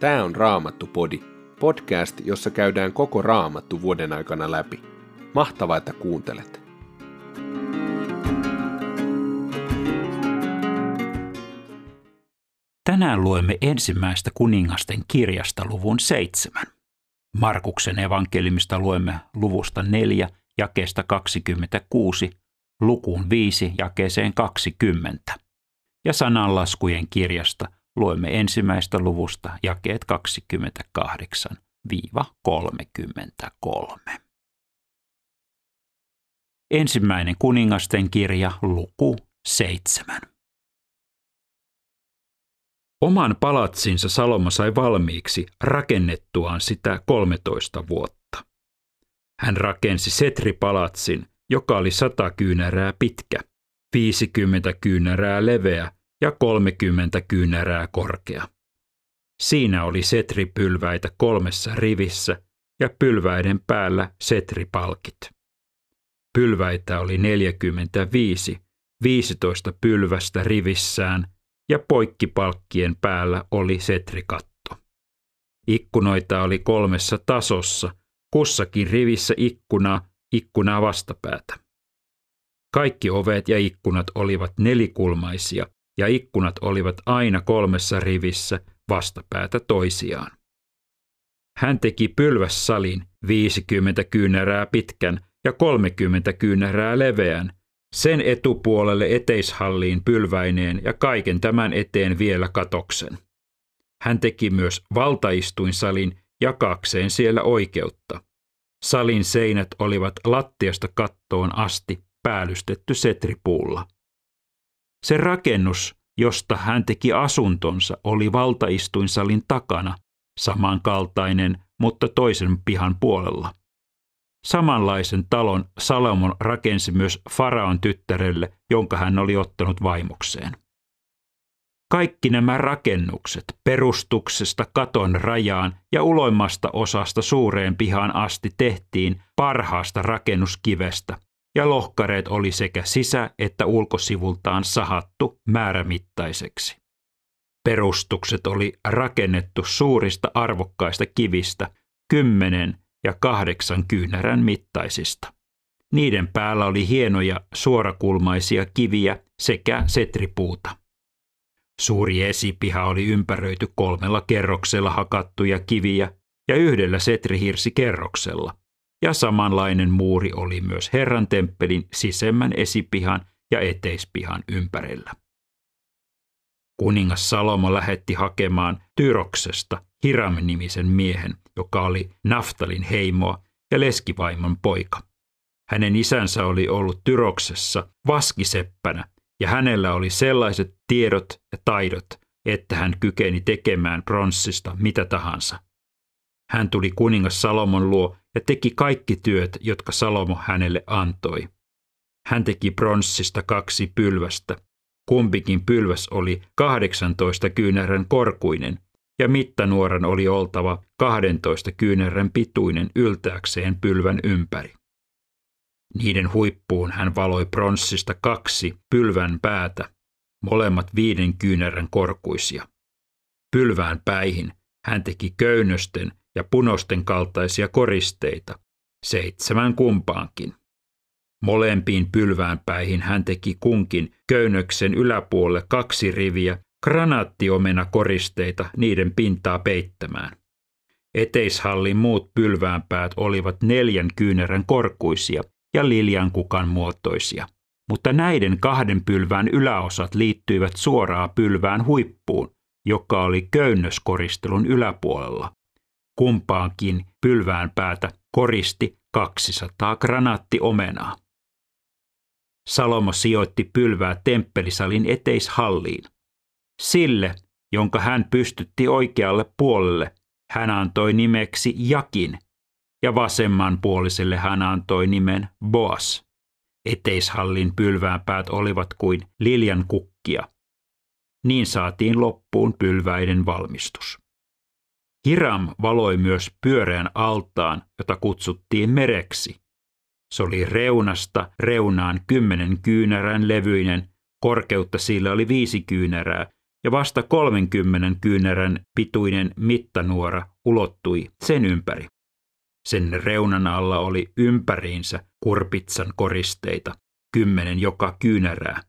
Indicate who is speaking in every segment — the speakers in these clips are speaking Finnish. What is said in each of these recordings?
Speaker 1: Tämä on Raamattu-podi, podcast, jossa käydään koko Raamattu vuoden aikana läpi. Mahtavaa, että kuuntelet!
Speaker 2: Tänään luemme ensimmäistä kuningasten kirjasta luvun seitsemän. Markuksen evankelimista luemme luvusta 4 jakeesta 26 lukuun 5 jakeeseen 20. Ja sananlaskujen kirjasta luemme ensimmäistä luvusta jakeet 28-33. Ensimmäinen kuningasten kirja luku 7. Oman palatsinsa Salomo sai valmiiksi rakennettuaan sitä 13 vuotta. Hän rakensi Setri-palatsin, joka oli sata kyynärää pitkä, 50 kyynärää leveä ja 30 kyynärää korkea. Siinä oli setripylväitä kolmessa rivissä ja pylväiden päällä setripalkit. Pylväitä oli 45, 15 pylvästä rivissään ja poikkipalkkien päällä oli setrikatto. Ikkunoita oli kolmessa tasossa, kussakin rivissä ikkuna, ikkunaa vastapäätä. Kaikki ovet ja ikkunat olivat nelikulmaisia ja ikkunat olivat aina kolmessa rivissä vastapäätä toisiaan. Hän teki pylvässalin 50 kyynärää pitkän ja 30 kyynärää leveän, sen etupuolelle eteishalliin pylväineen ja kaiken tämän eteen vielä katoksen. Hän teki myös valtaistuinsalin jakakseen siellä oikeutta. Salin seinät olivat lattiasta kattoon asti päällystetty setripuulla. Se rakennus, josta hän teki asuntonsa, oli valtaistuinsalin takana, samankaltainen, mutta toisen pihan puolella. Samanlaisen talon Salomon rakensi myös Faraon tyttärelle, jonka hän oli ottanut vaimokseen. Kaikki nämä rakennukset perustuksesta katon rajaan ja uloimmasta osasta suureen pihaan asti tehtiin parhaasta rakennuskivestä, ja lohkareet oli sekä sisä- että ulkosivultaan sahattu määrämittaiseksi. Perustukset oli rakennettu suurista arvokkaista kivistä, kymmenen ja kahdeksan kyynärän mittaisista. Niiden päällä oli hienoja suorakulmaisia kiviä sekä setripuuta. Suuri esipiha oli ympäröity kolmella kerroksella hakattuja kiviä ja yhdellä setrihirsikerroksella – ja samanlainen muuri oli myös Herran temppelin sisemmän esipihan ja eteispihan ympärillä. Kuningas Salomo lähetti hakemaan Tyroksesta Hiram-nimisen miehen, joka oli Naftalin heimoa ja leskivaimon poika. Hänen isänsä oli ollut Tyroksessa vaskiseppänä ja hänellä oli sellaiset tiedot ja taidot, että hän kykeni tekemään pronssista mitä tahansa. Hän tuli kuningas Salomon luo ja teki kaikki työt, jotka Salomo hänelle antoi. Hän teki pronssista kaksi pylvästä. Kumpikin pylväs oli 18 kyynärän korkuinen ja mittanuoran oli oltava 12 kyynärän pituinen yltääkseen pylvän ympäri. Niiden huippuun hän valoi pronssista kaksi pylvän päätä, molemmat viiden kyynärän korkuisia. Pylvään päihin hän teki köynnösten ja punosten kaltaisia koristeita, seitsemän kumpaankin. Molempiin pylväänpäihin hän teki kunkin köynnöksen yläpuolelle kaksi riviä granaattiomena koristeita niiden pintaa peittämään. Eteishallin muut pylväänpäät olivat neljän kyynärän korkuisia ja liljan kukan muotoisia. Mutta näiden kahden pylvään yläosat liittyivät suoraan pylvään huippuun, joka oli köynnöskoristelun yläpuolella, kumpaankin pylvään päätä koristi 200 granaattiomenaa. Salomo sijoitti pylvää temppelisalin eteishalliin. Sille, jonka hän pystytti oikealle puolelle, hän antoi nimeksi Jakin, ja vasemmanpuoliselle hän antoi nimen Boas. Eteishallin pylväänpäät olivat kuin liljan kukkia. Niin saatiin loppuun pylväiden valmistus. Hiram valoi myös pyöreän altaan, jota kutsuttiin mereksi. Se oli reunasta reunaan kymmenen kyynärän levyinen, korkeutta sillä oli viisi kyynärää ja vasta 30 kyynärän pituinen mittanuora ulottui sen ympäri. Sen reunan alla oli ympäriinsä kurpitsan koristeita, kymmenen joka kyynärää.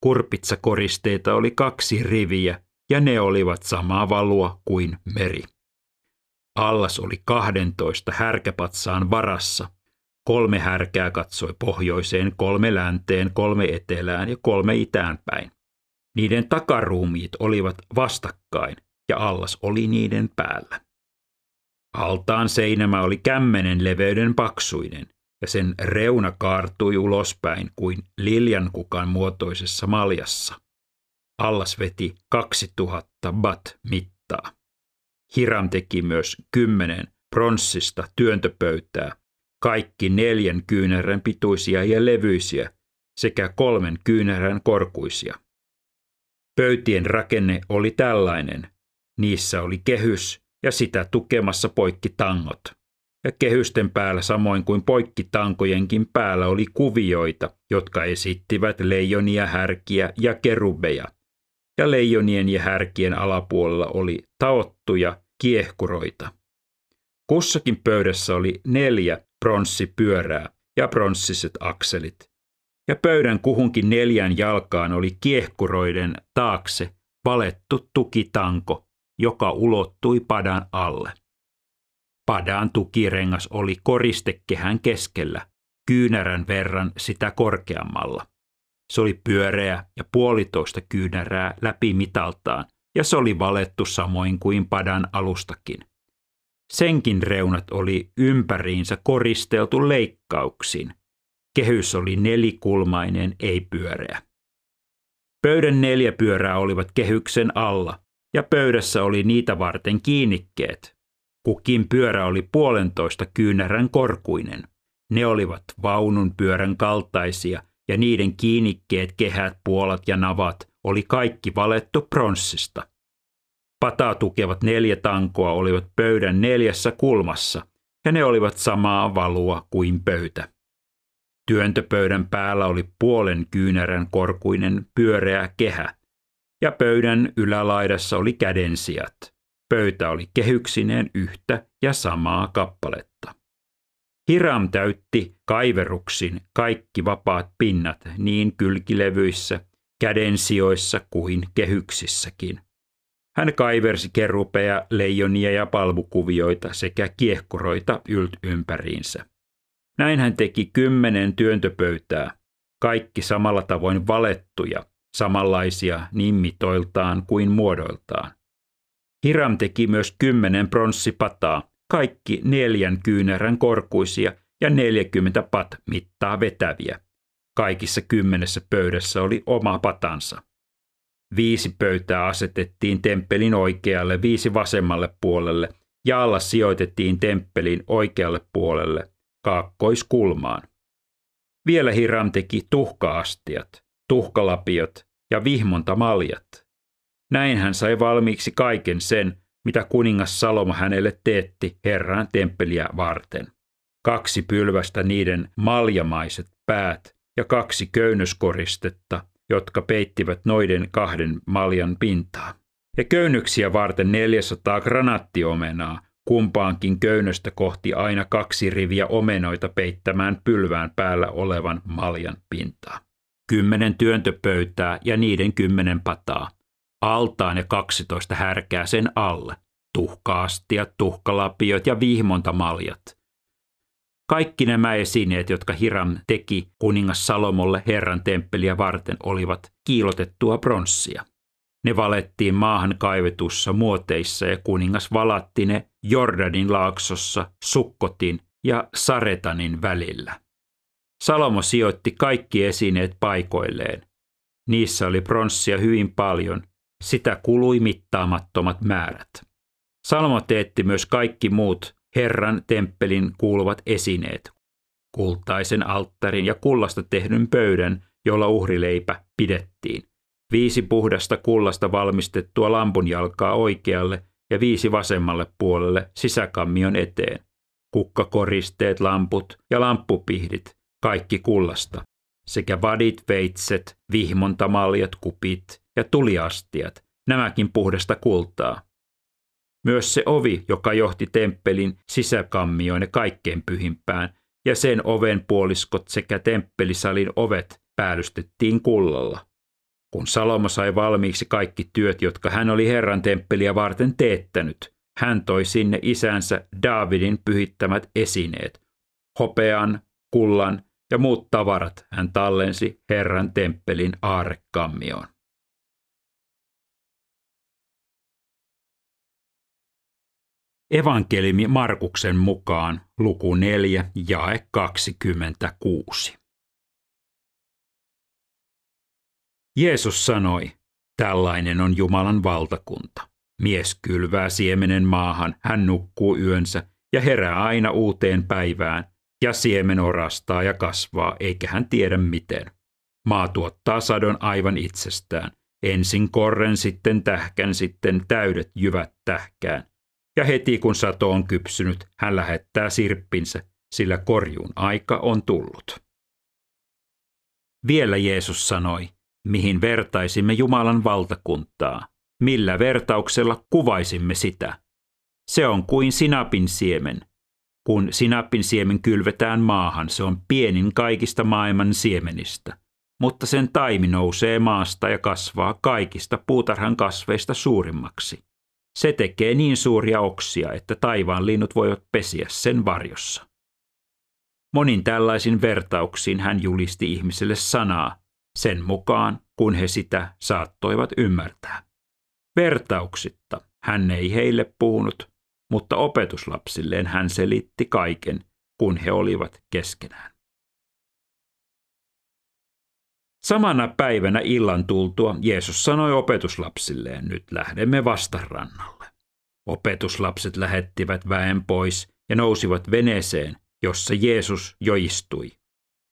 Speaker 2: Kurpitsakoristeita oli kaksi riviä ja ne olivat samaa valua kuin meri. Allas oli 12 härkäpatsaan varassa. Kolme härkää katsoi pohjoiseen, kolme länteen, kolme etelään ja kolme itään päin. Niiden takaruumiit olivat vastakkain ja allas oli niiden päällä. Altaan seinämä oli kämmenen leveyden paksuinen ja sen reuna kaartui ulospäin kuin liljankukan muotoisessa maljassa. Allas veti 2000 bat mittaa. Hiram teki myös kymmenen pronssista työntöpöytää, kaikki neljän kyynärän pituisia ja levyisiä sekä kolmen kyynärän korkuisia. Pöytien rakenne oli tällainen. Niissä oli kehys ja sitä tukemassa poikkitangot. Ja kehysten päällä samoin kuin poikkitankojenkin päällä oli kuvioita, jotka esittivät leijonia, härkiä ja kerubeja. Ja leijonien ja härkien alapuolella oli taottuja kiehkuroita. Kussakin pöydässä oli neljä pronssipyörää ja pronssiset akselit. Ja pöydän kuhunkin neljän jalkaan oli kiehkuroiden taakse valettu tukitanko, joka ulottui padan alle. Padan tukirengas oli koristekehän keskellä, kyynärän verran sitä korkeammalla. Se oli pyöreä ja puolitoista kyynärää läpi mitaltaan, ja se oli valettu samoin kuin padan alustakin. Senkin reunat oli ympäriinsä koristeltu leikkauksin. Kehys oli nelikulmainen, ei pyöreä. Pöydän neljä pyörää olivat kehyksen alla, ja pöydässä oli niitä varten kiinnikkeet. Kukin pyörä oli puolentoista kyynärän korkuinen. Ne olivat vaunun pyörän kaltaisia, ja niiden kiinnikkeet, kehät, puolat ja navat oli kaikki valettu pronssista. Pataa tukevat neljä tankoa olivat pöydän neljässä kulmassa, ja ne olivat samaa valua kuin pöytä. Työntöpöydän päällä oli puolen kyynärän korkuinen pyöreä kehä, ja pöydän ylälaidassa oli kädensijat. Pöytä oli kehyksineen yhtä ja samaa kappaletta. Hiram täytti kaiveruksin kaikki vapaat pinnat niin kylkilevyissä kädensijoissa kuin kehyksissäkin. Hän kaiversi kerupeja, leijonia ja palvukuvioita sekä kiehkuroita ylt ympäriinsä. Näin hän teki kymmenen työntöpöytää, kaikki samalla tavoin valettuja, samanlaisia niin mitoiltaan kuin muodoiltaan. Hiram teki myös kymmenen pronssipataa, kaikki neljän kyynärän korkuisia ja 40 pat mittaa vetäviä. Kaikissa kymmenessä pöydässä oli oma patansa. Viisi pöytää asetettiin temppelin oikealle, viisi vasemmalle puolelle ja alla sijoitettiin temppelin oikealle puolelle, kaakkoiskulmaan. Vielä Hiram teki tuhkaastiat, tuhkalapiot ja vihmontamaljat. Näin hän sai valmiiksi kaiken sen, mitä kuningas Salomo hänelle teetti Herran temppeliä varten. Kaksi pylvästä niiden maljamaiset päät ja kaksi köynnöskoristetta, jotka peittivät noiden kahden maljan pintaa. Ja köynnöksiä varten 400 granaattiomenaa, kumpaankin köynnöstä kohti aina kaksi riviä omenoita peittämään pylvään päällä olevan maljan pintaa. Kymmenen työntöpöytää ja niiden kymmenen pataa. Altaan ja 12 härkää sen alle. Tuhkaastiat, tuhkalapiot ja vihmontamaljat – kaikki nämä esineet, jotka Hiram teki kuningas Salomolle Herran temppeliä varten, olivat kiilotettua pronssia. Ne valettiin maahan kaivetussa muoteissa ja kuningas valatti ne Jordanin laaksossa, Sukkotin ja Saretanin välillä. Salomo sijoitti kaikki esineet paikoilleen. Niissä oli pronssia hyvin paljon, sitä kului mittaamattomat määrät. Salomo teetti myös kaikki muut Herran temppelin kuuluvat esineet, kultaisen alttarin ja kullasta tehdyn pöydän, jolla uhrileipä pidettiin, viisi puhdasta kullasta valmistettua lampunjalkaa oikealle ja viisi vasemmalle puolelle sisäkammion eteen, kukkakoristeet, lamput ja lamppupihdit, kaikki kullasta, sekä vadit, veitset, vihmontamaljat, kupit ja tuliastiat nämäkin puhdasta kultaa. Myös se ovi, joka johti temppelin sisäkammioon ja kaikkein pyhimpään, ja sen oven puoliskot sekä temppelisalin ovet päällystettiin kullalla. Kun Salomo sai valmiiksi kaikki työt, jotka hän oli Herran temppeliä varten teettänyt, hän toi sinne isänsä Daavidin pyhittämät esineet, hopean, kullan ja muut tavarat hän tallensi Herran temppelin aarekammioon. Evankelimi Markuksen mukaan luku 4, jae 26. Jeesus sanoi, tällainen on Jumalan valtakunta. Mies kylvää siemenen maahan, hän nukkuu yönsä ja herää aina uuteen päivään, ja siemen orastaa ja kasvaa, eikä hän tiedä miten. Maa tuottaa sadon aivan itsestään. Ensin korren, sitten tähkän, sitten täydet jyvät tähkään. Ja heti kun sato on kypsynyt, hän lähettää sirppinsä, sillä korjuun aika on tullut. Vielä Jeesus sanoi, mihin vertaisimme Jumalan valtakuntaa, millä vertauksella kuvaisimme sitä. Se on kuin sinapin siemen. Kun sinapin siemen kylvetään maahan, se on pienin kaikista maailman siemenistä, mutta sen taimi nousee maasta ja kasvaa kaikista puutarhan kasveista suurimmaksi. Se tekee niin suuria oksia, että taivaan linnut voivat pesiä sen varjossa. Monin tällaisin vertauksiin hän julisti ihmiselle sanaa, sen mukaan, kun he sitä saattoivat ymmärtää. Vertauksitta hän ei heille puhunut, mutta opetuslapsilleen hän selitti kaiken, kun he olivat keskenään. Samana päivänä illan tultua Jeesus sanoi opetuslapsilleen, nyt lähdemme vastarannalle. Opetuslapset lähettivät väen pois ja nousivat veneeseen, jossa Jeesus jo istui.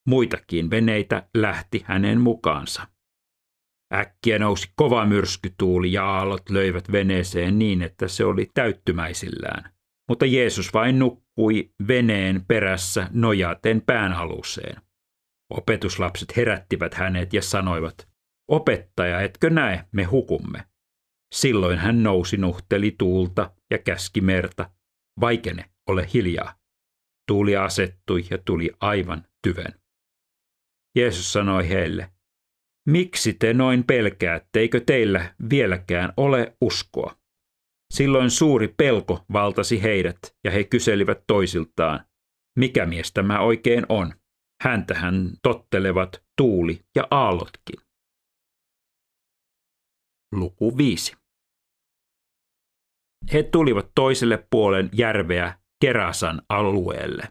Speaker 2: Muitakin veneitä lähti hänen mukaansa. Äkkiä nousi kova myrskytuuli ja aallot löivät veneeseen niin, että se oli täyttymäisillään. Mutta Jeesus vain nukkui veneen perässä nojaten pään aluseen. Opetuslapset herättivät hänet ja sanoivat, opettaja, etkö näe, me hukumme. Silloin hän nousi nuhteli tuulta ja käski merta, vaikene, ole hiljaa. Tuuli asettui ja tuli aivan tyven. Jeesus sanoi heille, miksi te noin pelkäätte, eikö teillä vieläkään ole uskoa? Silloin suuri pelko valtasi heidät ja he kyselivät toisiltaan, mikä mies tämä oikein on? Häntähän tottelevat tuuli ja aallotkin. Luku 5. He tulivat toiselle puolen järveä Kerasan alueelle.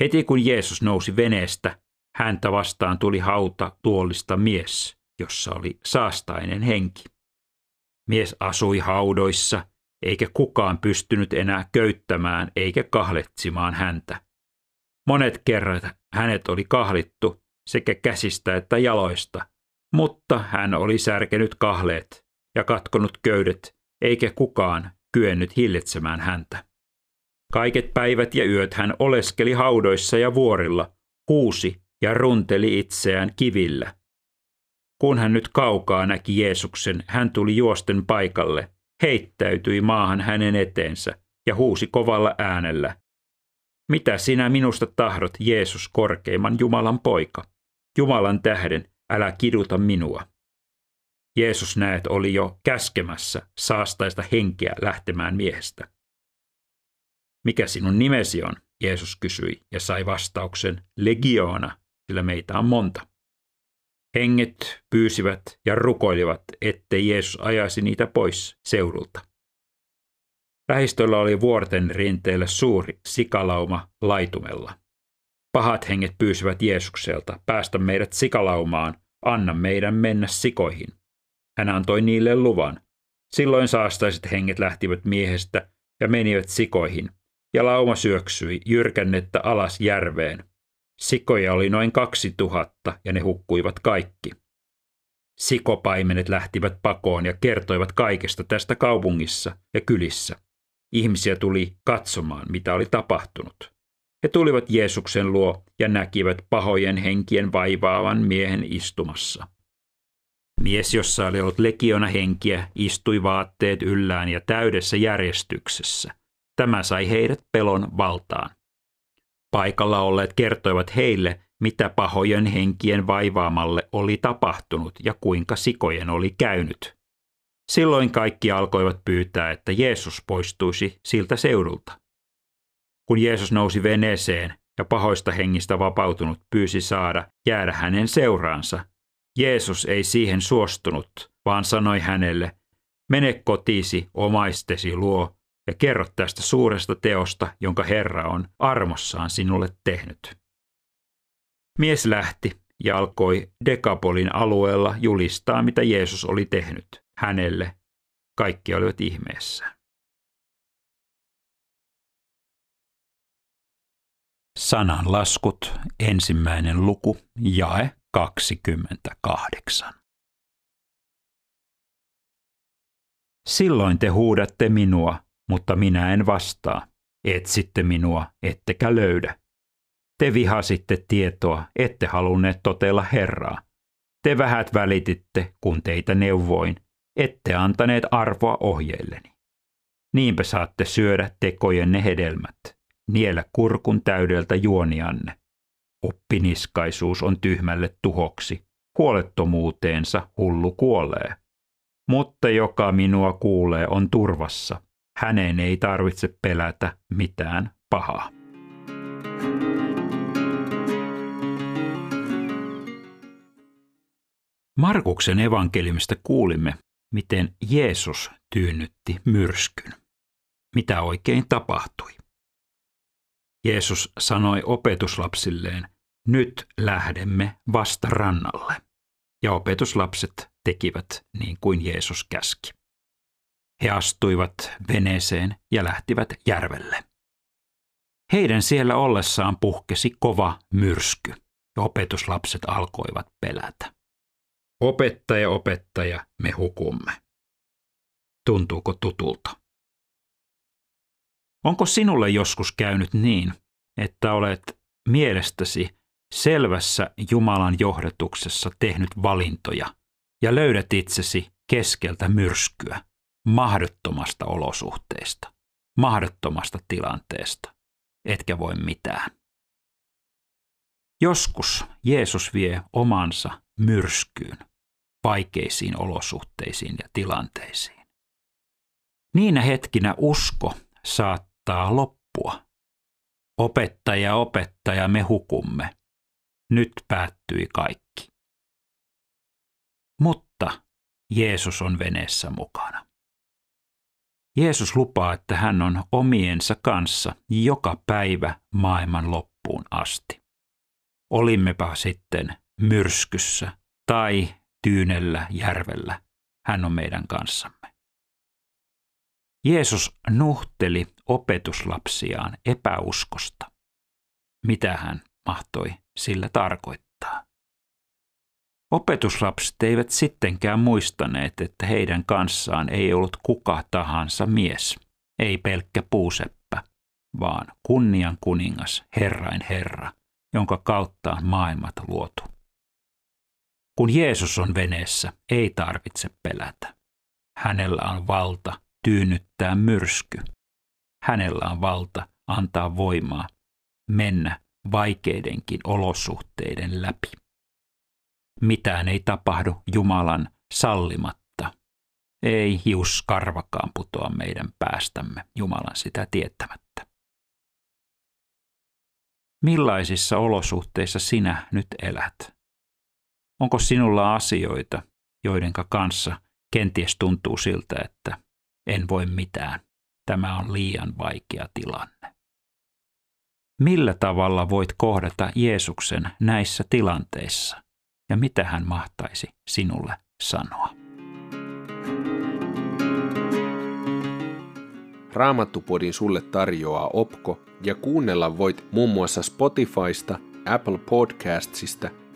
Speaker 2: Heti kun Jeesus nousi veneestä, häntä vastaan tuli hauta tuolista mies, jossa oli saastainen henki. Mies asui haudoissa, eikä kukaan pystynyt enää köyttämään eikä kahletsimaan häntä. Monet kerrat hänet oli kahlittu sekä käsistä että jaloista, mutta hän oli särkenyt kahleet ja katkonut köydet, eikä kukaan kyennyt hillitsemään häntä. Kaiket päivät ja yöt hän oleskeli haudoissa ja vuorilla, huusi ja runteli itseään kivillä. Kun hän nyt kaukaa näki Jeesuksen, hän tuli juosten paikalle, heittäytyi maahan hänen eteensä ja huusi kovalla äänellä. Mitä sinä minusta tahdot, Jeesus korkeimman Jumalan poika? Jumalan tähden, älä kiduta minua. Jeesus näet oli jo käskemässä saastaista henkeä lähtemään miehestä. Mikä sinun nimesi on? Jeesus kysyi ja sai vastauksen Legioona, sillä meitä on monta. Henget pyysivät ja rukoilivat, ettei Jeesus ajaisi niitä pois seudulta. Lähistöllä oli vuorten rinteellä suuri sikalauma laitumella. Pahat henget pyysivät Jeesukselta, päästä meidät sikalaumaan, anna meidän mennä sikoihin. Hän antoi niille luvan. Silloin saastaiset henget lähtivät miehestä ja menivät sikoihin, ja lauma syöksyi jyrkännettä alas järveen. Sikoja oli noin kaksi tuhatta ja ne hukkuivat kaikki. Sikopaimenet lähtivät pakoon ja kertoivat kaikesta tästä kaupungissa ja kylissä. Ihmisiä tuli katsomaan, mitä oli tapahtunut. He tulivat Jeesuksen luo ja näkivät pahojen henkien vaivaavan miehen istumassa. Mies, jossa oli ollut legiona henkiä, istui vaatteet yllään ja täydessä järjestyksessä. Tämä sai heidät pelon valtaan. Paikalla olleet kertoivat heille, mitä pahojen henkien vaivaamalle oli tapahtunut ja kuinka sikojen oli käynyt. Silloin kaikki alkoivat pyytää, että Jeesus poistuisi siltä seudulta. Kun Jeesus nousi veneeseen ja pahoista hengistä vapautunut pyysi saada jäädä hänen seuraansa, Jeesus ei siihen suostunut, vaan sanoi hänelle, mene kotiisi omaistesi luo ja kerro tästä suuresta teosta, jonka Herra on armossaan sinulle tehnyt. Mies lähti ja alkoi Dekapolin alueella julistaa, mitä Jeesus oli tehnyt hänelle. Kaikki olivat ihmeessä. Sananlaskut, ensimmäinen luku, jae 28. Silloin te huudatte minua, mutta minä en vastaa. Etsitte minua, ettekä löydä. Te vihasitte tietoa, ette halunneet totella Herraa. Te vähät välititte, kun teitä neuvoin, ette antaneet arvoa ohjeilleni. Niinpä saatte syödä tekojenne hedelmät, niellä kurkun täydeltä juonianne. Oppiniskaisuus on tyhmälle tuhoksi, huolettomuuteensa hullu kuolee. Mutta joka minua kuulee on turvassa, hänen ei tarvitse pelätä mitään pahaa. Markuksen evankeliumista kuulimme, miten Jeesus tyynnytti myrskyn. Mitä oikein tapahtui? Jeesus sanoi opetuslapsilleen, nyt lähdemme vasta rannalle. Ja opetuslapset tekivät niin kuin Jeesus käski. He astuivat veneeseen ja lähtivät järvelle. Heidän siellä ollessaan puhkesi kova myrsky ja opetuslapset alkoivat pelätä. Opettaja, opettaja, me hukumme. Tuntuuko tutulta? Onko sinulle joskus käynyt niin, että olet mielestäsi selvässä Jumalan johdatuksessa tehnyt valintoja ja löydät itsesi keskeltä myrskyä, mahdottomasta olosuhteesta, mahdottomasta tilanteesta, etkä voi mitään. Joskus Jeesus vie omansa myrskyyn, vaikeisiin olosuhteisiin ja tilanteisiin. Niinä hetkinä usko saattaa loppua. Opettaja, opettaja, me hukumme. Nyt päättyi kaikki. Mutta Jeesus on veneessä mukana. Jeesus lupaa, että hän on omiensa kanssa joka päivä maailman loppuun asti. Olimmepa sitten myrskyssä tai tyynellä järvellä, hän on meidän kanssamme. Jeesus nuhteli opetuslapsiaan epäuskosta. Mitä hän mahtoi sillä tarkoittaa? Opetuslapset eivät sittenkään muistaneet, että heidän kanssaan ei ollut kuka tahansa mies, ei pelkkä puuseppä, vaan kunnian kuningas, Herrain Herra, jonka kautta on maailmat luotu. Kun Jeesus on veneessä, ei tarvitse pelätä. Hänellä on valta tyynnyttää myrsky. Hänellä on valta antaa voimaa mennä vaikeidenkin olosuhteiden läpi. Mitään ei tapahdu Jumalan sallimatta. Ei hius karvakaan putoa meidän päästämme Jumalan sitä tietämättä. Millaisissa olosuhteissa sinä nyt elät? Onko sinulla asioita, joidenka kanssa kenties tuntuu siltä, että en voi mitään. Tämä on liian vaikea tilanne. Millä tavalla voit kohdata Jeesuksen näissä tilanteissa ja mitä hän mahtaisi sinulle sanoa?
Speaker 1: Raamattupodin sulle tarjoaa Opko ja kuunnella voit muun muassa Spotifysta, Apple Podcastsista